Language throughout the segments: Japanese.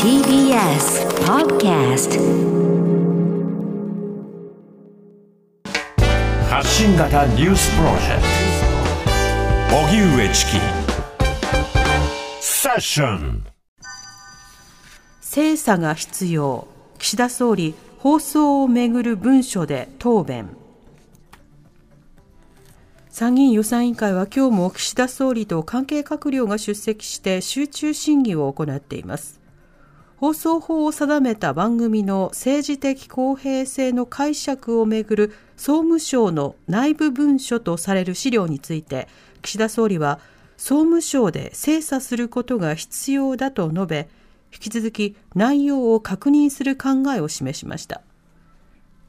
TBS Podcast 発信型ニュースプロジェクト。荻上チキ。セッション。精査が必要。岸田総理放送をめぐる文書で答弁参議院予算委員会は今日も岸田総理と関係閣僚が出席して集中審議を行っています。放送法を定めた番組の政治的公平性の解釈をめぐる総務省の内部文書とされる資料について岸田総理は総務省で精査することが必要だと述べ引き続き内容を確認する考えを示しました。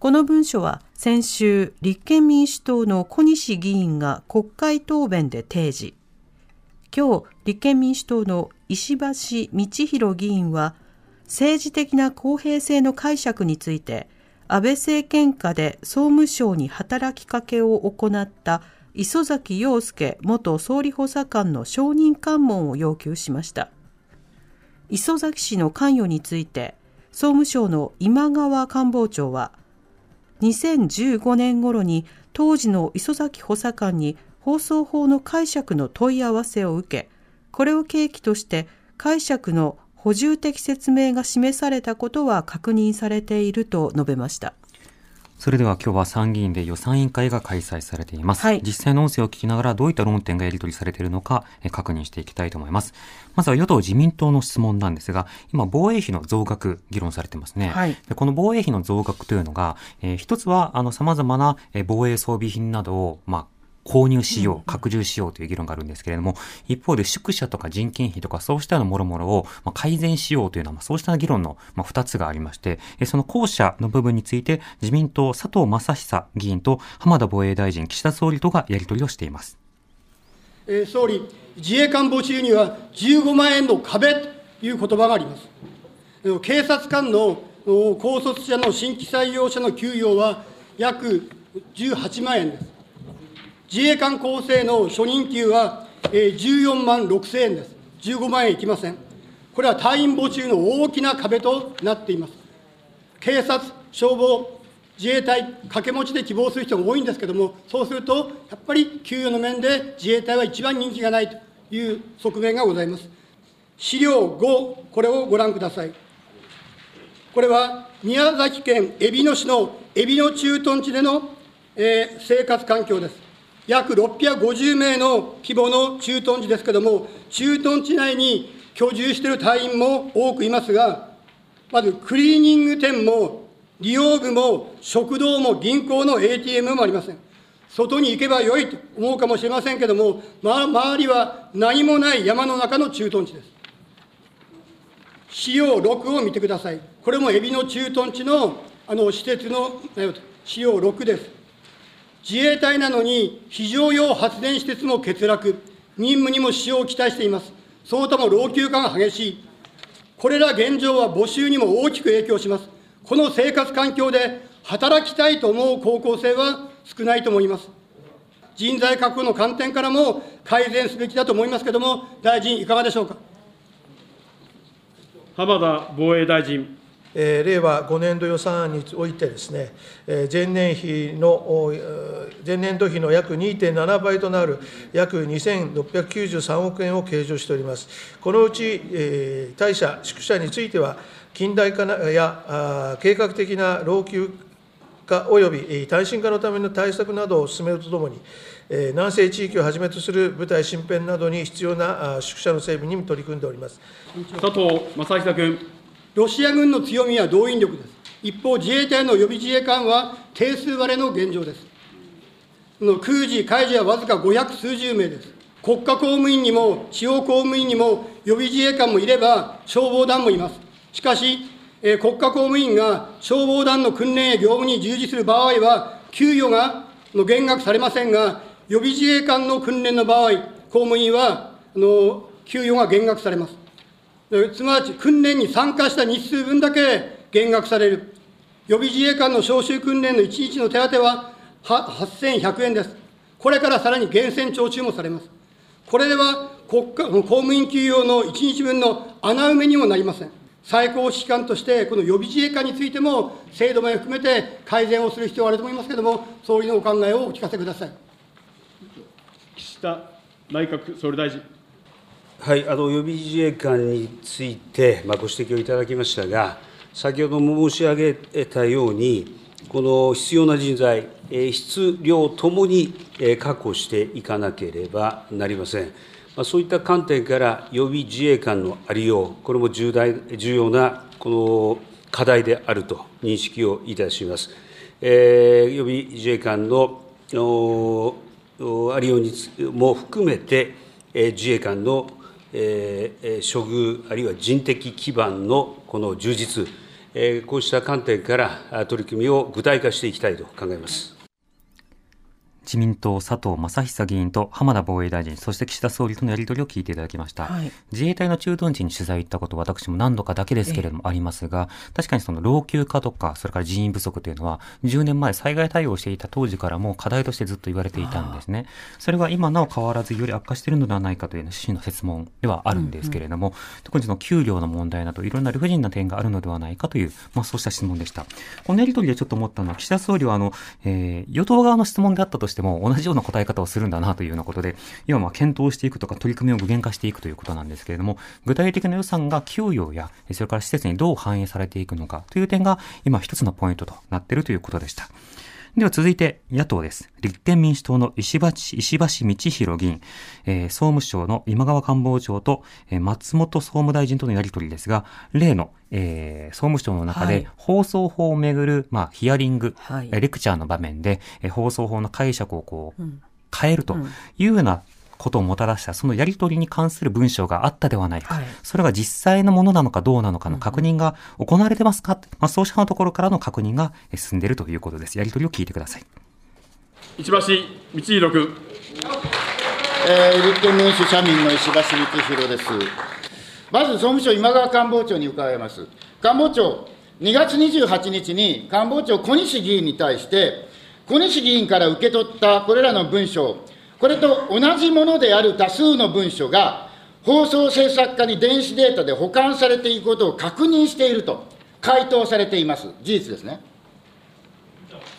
この文書は先週立憲民主党の小西議員が国会答弁で提示。今日立憲民主党の石橋道弘議員は政治的な公平性の解釈について安倍政権下で総務省に働きかけを行った磯崎陽介元総理補佐官の証人喚問を要求しました。磯崎氏の関与について総務省の今川官房長は2015年頃に当時の磯崎補佐官に放送法の解釈の問い合わせを受けこれを契機として解釈の補充的説明が示されたことは確認されていると述べました。それでは今日は参議院で予算委員会が開催されています。はい実際の音声を聞きながらどういった論点がやり取りされているのかえ確認していきたいと思います。まずは与党自民党の質問なんですが、今防衛費の増額議論されてますね。はいでこの防衛費の増額というのが、えー一つはあの様々なえー防衛装備品などを、まあ、購入しよう、拡充しようという議論があるんですけれども、一方で宿舎とか人件費とかそうしたようなもろもろをまあ改善しようというのは、まあそうした議論のまあ二つがありまして、えその後者の部分について自民党佐藤正久議員と浜田防衛大臣、岸田総理とがやり取りをしています。えー総理、自衛官募集には15万円の壁という言葉があります。えー警察官のお高卒者の新規採用者の給与は約18万円です。自衛官構成の初任給はえー14万6千円です。15万円いきません。これは隊員募集の大きな壁となっています。警察、消防、自衛隊、掛け持ちで希望する人が多いんですけれども、そうすると、やっぱり給与の面で自衛隊は一番人気がないという側面がございます。資料5、これをご覧ください。これは宮崎県えびの市のえびの駐屯地での、えー生活環境です。約650名の規模の駐屯地ですけれども、駐屯地内に居住している隊員も多くいますが、まずクリーニング店も、利用部も、食堂も、銀行の ATM もありません。外に行けばよいと思うかもしれませんけれども、ま、周りは何もない山の中の駐屯地です。資料6を見てください。これもエビの駐屯地のあの施設の資料6です。自衛隊なのに非常用発電施設も欠落、任務にも使用を期待しています。その他も老朽化が激しい。これら現状は募集にも大きく影響します。この生活環境で働きたいと思う高校生は少ないと思います。人材確保の観点からも改善すべきだと思いますけれども、大臣、いかがでしょうか。浜田防衛大臣。令和5年度予算案においてですね、前年比の、前年度比の約2.7倍となる約2693億円を計上しております。このうち、大社、宿舎については、近代化や計画的な老朽化及び耐震化のための対策などを進めるとともに、南西地域をはじめとする部隊身辺などに必要な宿舎の整備にも取り組んでおります。佐藤正久君。ロシア軍の強みは動員力です。一方、自衛隊の予備自衛官は定数割れの現状です。その空時、海事はわずか500数十名です。国家公務員にも、地方公務員にも、予備自衛官もいれば、消防団もいます。しかし、えー国家公務員が消防団の訓練や業務に従事する場合は、給与がの減額されませんが、予備自衛官の訓練の場合、公務員はあの給与が減額されます。えつまり訓練に参加した日数分だけ減額される。予備自衛官の招集訓練の1日の手当は8100円です。これからさらに源泉徴収もされます。これでは国家公務員給与の1日分の穴埋めにもなりません。最高指揮官として、この予備自衛官についても、制度面を含めて改善をする必要があると思いますけれども、総理のお考えをお聞かせください。岸田内閣総理大臣。はい、あの予備自衛官について、まあ、ご指摘をいただきましたが、先ほども申し上げたように、この必要な人材、え質、量ともにえ確保していかなければなりません。まあ、そういった観点から、予備自衛官のありよう、これも重大重要なこの課題であると認識をいたします。えー予備自衛官のありようにも含めて、自衛官のえー処遇、あるいは人的基盤のこの充実、えーこうした観点から取り組みを具体化していきたいと考えます。自民党佐藤正久議員と浜田防衛大臣、そして岸田総理とのやり取りを聞いていただきました。はい自衛隊の駐屯地に取材行ったこと、私も何度かだけですけれどもありますが、確かにその老朽化とか、それから人員不足というのは、10年前災害対応をしていた当時からも課題としてずっと言われていたんですね。それが今なお変わらずより悪化しているのではないかという趣旨の説問ではあるんですけれども、特にその給料の問題などいろんな理不尽な点があるのではないかという、まあそうした質問でした。このやり取りでちょっと思ったのは、岸田総理はあの、えー与党側の質問であったとしても、同じような答え方をするんだなというようなことで、今ま検討していくとか取り組みを具現化していくということなんですけれども、具体的な予算が給与や、それから施設にどう反映されていくのかという点が、今一つのポイントとなっているということでした。では続いて野党です。立憲民主党の石橋石橋道弘議員、えー総務省の今川官房長と、えー松本総務大臣とのやり取りですが、例の、えー総務省の中ではい。放送法をめぐる、まあ、ヒアリング、はい。えーレクチャーの場面で、えー放送法の解釈をこう、うん。変えるというようなことをもたらした、そのやり取りに関する文章があったではないか、はいそれが実際のものなのかどうなのかの確認が行われてますか、まあ、そうしたところからの確認がえー進んでいるということです。やり取りを聞いてください。石橋道弘君。えー立憲民主・社民の石橋幹弘です。まず総務省今川官房長に伺います。官房長、2月28日に官房長小西議員に対して、小西議員から受け取ったこれらの文書、これと同じものである多数の文書が、放送制作課に電子データで保管されていくことを確認していると回答されています。事実ですね。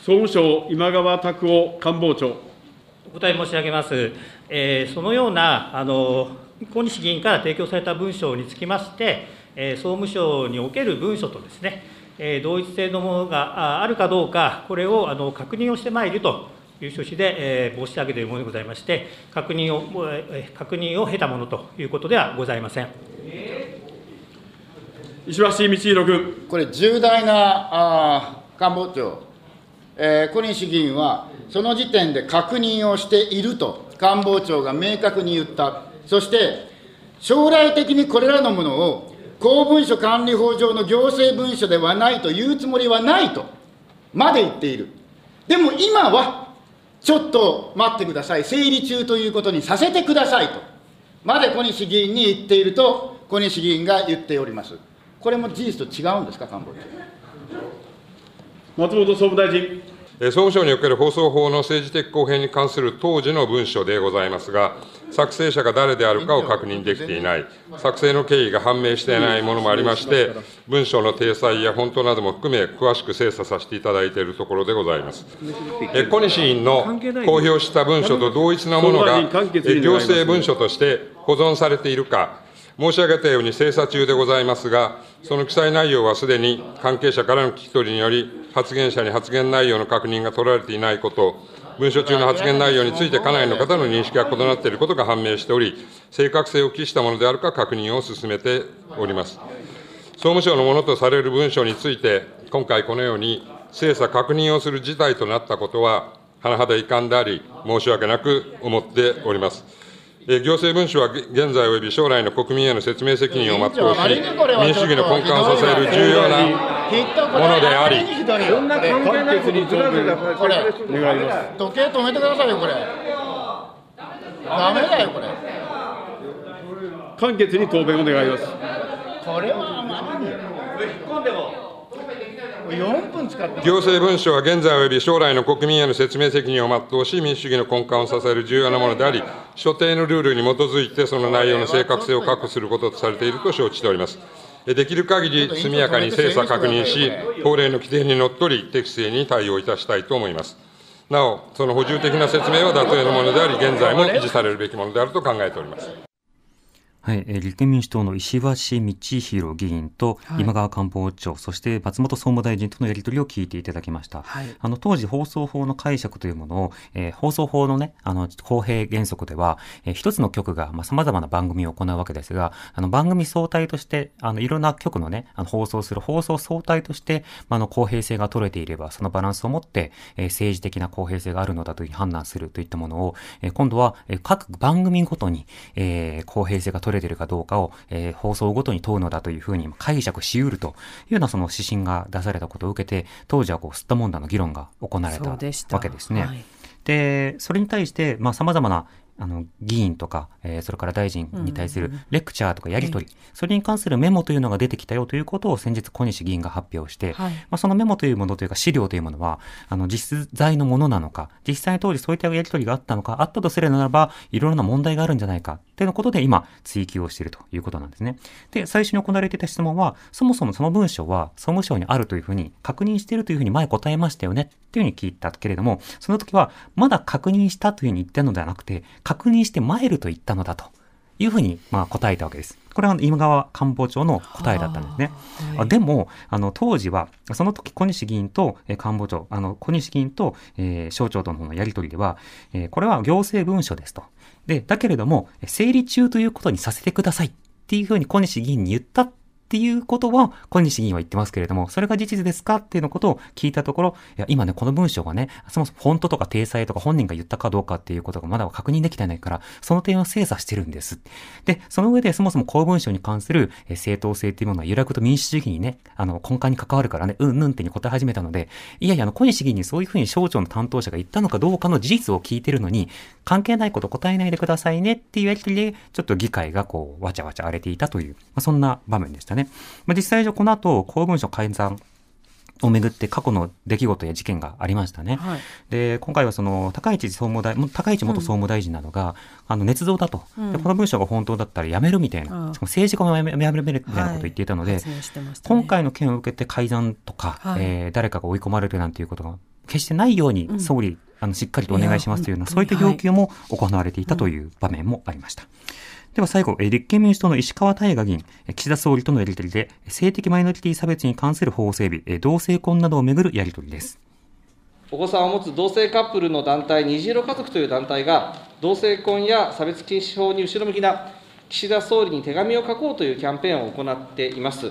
総務省今川拓夫官房長。お答え申し上げます。えーそのような、あの、小西議員から提供された文書につきまして、えー総務省における文書とですね、えー同一性のものがああるかどうか、これをあの確認をしてまいるという趣旨で、えー申し上げているものでございまして、確認を、えー確認を経たものということではございません。石橋道弘君。これ、重大なあー官房長、えー小西議員は、その時点で確認をしていると、官房長が明確に言った、そして、将来的にこれらのものを、公文書管理法上の行政文書ではないと言うつもりはないとまで言っている。でも今は、ちょっと待ってください、整理中ということにさせてくださいと、まで小西議員に言っていると、小西議員が言っております。これも事実と違うんですか、官房長。松本総務大臣。えー総務省における放送法の政治的公平に関する当時の文書でございますが、作成者が誰であるかを確認できていない、作成の経緯が判明していないものもありまして、文書の体裁や本当なども含め、詳しく精査させていただいているところでございます。えー小西委員の公表した文書と同一なものが、えー行政文書として保存されているか、申し上げたように精査中でございますが、その記載内容はすでに関係者からの聞き取りにより、発言者に発言内容の確認が取られていないこと、文書中の発言内容について、かなりの方の認識が異なっていることが判明しており、正確性を期したものであるか確認を進めております。総務省のものとされる文書について、今回このように精査確認をする事態となったことは、甚だ遺憾であり、申し訳なく思っております。えー行政文書はげ現在及び将来の国民への説明責任を全うし、民主主義の根幹を支える重要なものであり、そんな関係ないことにずらずらこれ、願います時計止めてくださいよ、これ。ダメだよ、これ。簡潔に答弁を願います。これは何4分使って行政文書は現在及び将来の国民への説明責任を全うし、民主主義の根幹を支える重要なものであり、所定のルールに基づいて、その内容の正確性を確保することとされていると承知しております。できる限り速やかに精査確認し、法令の規定にのっとり、適正に対応いたしたいと思います。なお、その補充的な説明は妥当なものであり、現在も維持されるべきものであると考えております。はい、えー立憲民主党の石橋道弘議員とはい今川官房長、そして松本総務大臣とのやり取りを聞いていただきました。はいあの当時放送法の解釈というものを、えー放送法のね、あの公平原則では、えー一つの局がまあ様々な番組を行うわけですが、あの番組総体として、あのいろんな局のね、あの放送する放送総体として、まああの公平性が取れていれば、そのバランスを持って、えー政治的な公平性があるのだという判断するといったものを、えー今度は、えー各番組ごとに、えー公平性が取れているかどうかを、えー放送ごとに問うのだというふうに解釈し得るというようなその指針が出されたことを受けて、当時はこう、吸ったもんだの議論が行われたわけですね。はいで、それに対して、まあ、様々な、あの、議員とか、えーそれから大臣に対するレクチャーとかやり取り、それに関するメモというのが出てきたよということを先日小西議員が発表して、はい。まあ、そのメモというものというか資料というものは、あの、実在のものなのか、実際に当時そういったやり取りがあったのか、あったとすればならば、いろいろな問題があるんじゃないか、っていうことで今、追及をしているということなんですね。で、最初に行われていた質問は、そもそもその文章は総務省にあるというふうに確認しているというふうに前答えましたよね、っていうふうに聞いたけれども、その時は、まだ確認したというふうに言ったのではなくて、確認して参ると言ったのだと。いうふうに、まあ、答えたわけです。これは今川官房長の答えだったんですね。あでも、あの、当時は、その時小西議員と、えー官房長、あの、小西議員と、えー省庁とのやり取りでは、えーこれは行政文書ですと。で、だけれども、整理中ということにさせてくださいっていうふうに小西議員に言ったっっていうことは、小西議員は言ってますけれども、それが事実ですかっていうのことを聞いたところ、いや、今ね、この文章がね、そもそもフォントとか体裁とか本人が言ったかどうかっていうことがまだ確認できてないから、その点を精査してるんです。で、その上でそもそも公文書に関する正当性っていうものは、揺らぐと民主主義にね、あの、根幹に関わるからね、うんぬんってに答え始めたので、いやいや、あの、小西議員にそういうふうに省庁の担当者が言ったのかどうかの事実を聞いてるのに、関係ないこと答えないでくださいねっていうやりとりで、ちょっと議会がこう、わちゃわちゃ荒れていたという、まあ、そんな場面でしたね。まあ、実際上この後、公文書改ざんをめぐって過去の出来事や事件がありましたね。はい。で、今回はその、高市総務大、も高市元総務大臣などが、あの、捏造だと、うん。で。この文章が本当だったらやめるみたいな、うん。政治家もやめやめるみたいなことを言っていたので、発言してましたね。今回の件を受けて改ざんとか、はい。えー誰かが追い込まれるなんていうことが決してないようにうん。総理、あのしっかりとお願いしますというような、そういった要求も行われていたという場面もありました。では最後、立憲民主党の石川大我議員、岸田総理とのやり取りで、性的マイノリティ差別に関する法整備、同性婚などをめぐるやり取りです。お子さんを持つ同性カップルの団体、虹色家族という団体が、同性婚や差別禁止法に後ろ向きな岸田総理に手紙を書こうというキャンペーンを行っています。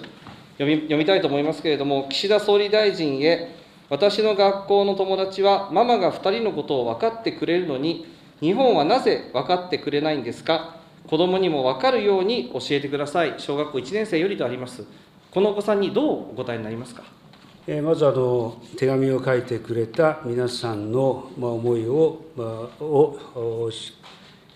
読み読みたいと思いますけれども、岸田総理大臣へ、私の学校の友達は、ママが2人のことを分かってくれるのに、日本はなぜ分かってくれないんですか、子どもにも分かるように教えてください、小学校1年生よりとあります。このお子さんにどうお答えになりますか？えーまずあの手紙を書いてくれた皆さんの、まあ、思いを,、まあ、を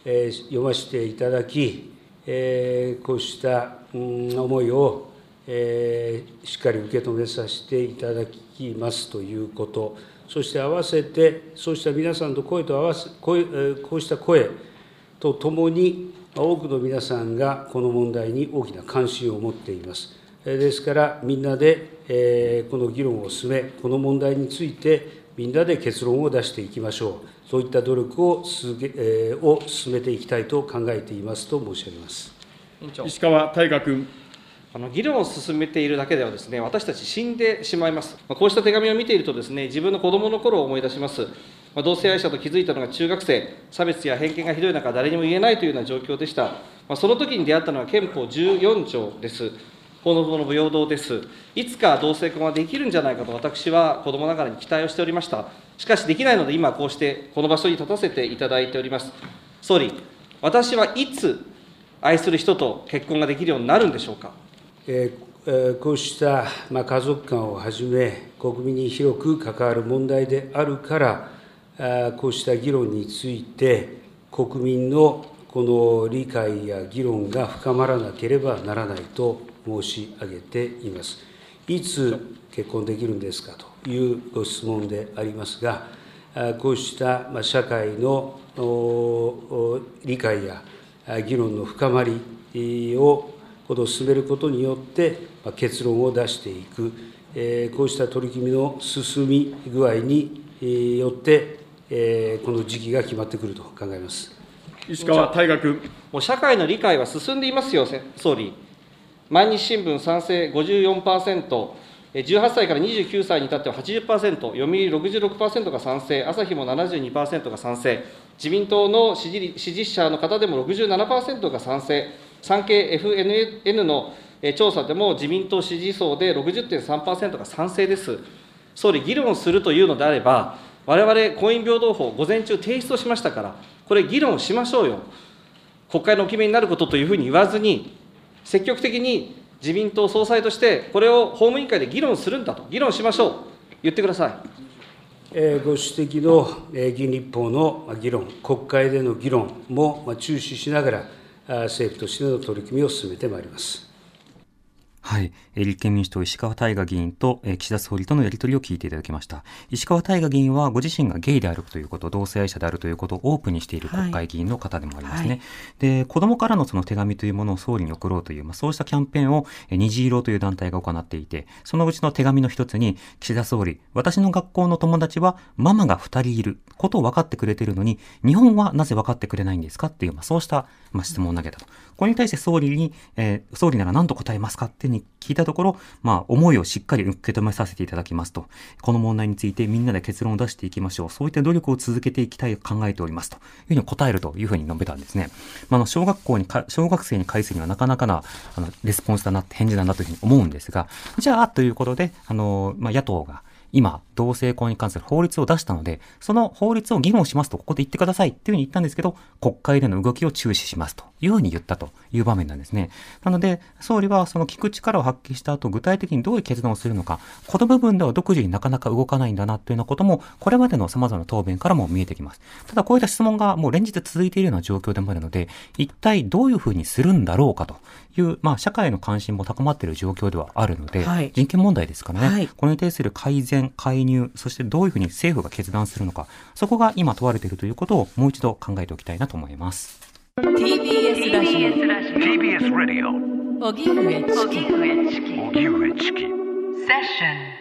え読ませていただき、えーこうした、うん思いを、えーしっかり受け止めさせていただきますということ、そして合わせて、そうした皆さんの声と合わせ、声えーこうした声とともに、多くの皆さんがこの問題に大きな関心を持っています。えーですから、みんなで、えーこの議論を進め、この問題について、みんなで結論を出していきましょう。そういった努力を続けえーを進めていきたいと考えていますと申し上げます。石川大我君。あの議論を進めているだけではですね、私たち死んでしまいます。まあこうした手紙を見ているとですね、自分の子供の頃を思い出します。まあ同性愛者と気づいたのが中学生、差別や偏見がひどい中、誰にも言えないというような状況でした。まあその時に出会ったのは憲法14条です。法のの平等です。いつか同性婚はできるんじゃないかと私は子供ながらに期待をしておりました。しかしできないので今こうしてこの場所に立たせていただいております。総理、私はいつ愛する人と結婚ができるようになるんでしょうか？えーこうした、まあ、家族間をはじめ、国民に広く関わる問題であるから、こうした議論について、国民のこの理解や議論が深まらなければならないと申し上げています。いつ結婚できるんですかというご質問でありますが、こうした社会の理解や議論の深まりをこの進めることによって、結論を出していく、こうした取り組みの進み具合によって、この時期が決まってくると考えます石川大我君。もう社会の理解は進んでいますよ、総理。毎日新聞賛成54%、18歳から29歳に至っては80%、読売66%が賛成、朝日も72%が賛成、自民党の支持支持者の方でも67%が賛成、産経 FNN の調査でも自民党支持層で60.3%が賛成です。総理、議論するというのであれば、われわれ婚姻平等法、午前中提出をしましたから、これ、議論しましょうよ。国会のお決めになることというふうに言わずに、積極的に自民党総裁として、これを法務委員会で議論するんだと、議論しましょう、言ってください。えご指摘の議員立法の議論、国会での議論も注視しながら、政府としての取り組みを進めてまいります。はい。立憲民主党石川大我議員と岸田総理とのやり取りを聞いていただきました。石川大我議員はご自身がゲイであるということ、同性愛者であるということをオープンにしている国会議員の方でもありますね。はい、で、子供からのその手紙というものを総理に送ろうという、まあ、そうしたキャンペーンを虹色という団体が行っていて、そのうちの手紙の一つに、岸田総理、私の学校の友達はママが二人いることを分かってくれているのに、日本はなぜ分かってくれないんですかっていう、まあ、そうした、まあ、質問を投げたと。これに対して総理に、えー、総理なら何と答えますかってに聞いたところ、まあ、思いをしっかり受け止めさせていただきますと、この問題についてみんなで結論を出していきましょう。そういった努力を続けていきたいと考えておりますというふうに答えるというふうに述べたんですね。まあ、の小学校にか、小学生に返すにはなかなかな、あの、レスポンスだな、返事だなというふうに思うんですが、じゃあ、ということで、あの、まあ、野党が、今、同性婚に関する法律を出したので、その法律を議論しますとここで言ってくださいっていうふうに言ったんですけど、国会での動きを注視しますというふうに言ったという場面なんですね。なので、総理はその聞く力を発揮した後、具体的にどういう決断をするのか、この部分では独自になかなか動かないんだなというようなことも、これまでの様々な答弁からも見えてきます。ただこういった質問がもう連日続いているような状況でもあるので、一体どういうふうにするんだろうかという、まあ社会の関心も高まっている状況ではあるので、はい、人権問題ですからね、はい、これに対する改善、介入、そしてどういうふうに政府が決断するのか、そこが今問われているということをもう一度考えておきたいなと思います。TBS ラジオ TBS ラジオ荻上チキ荻上チキセッション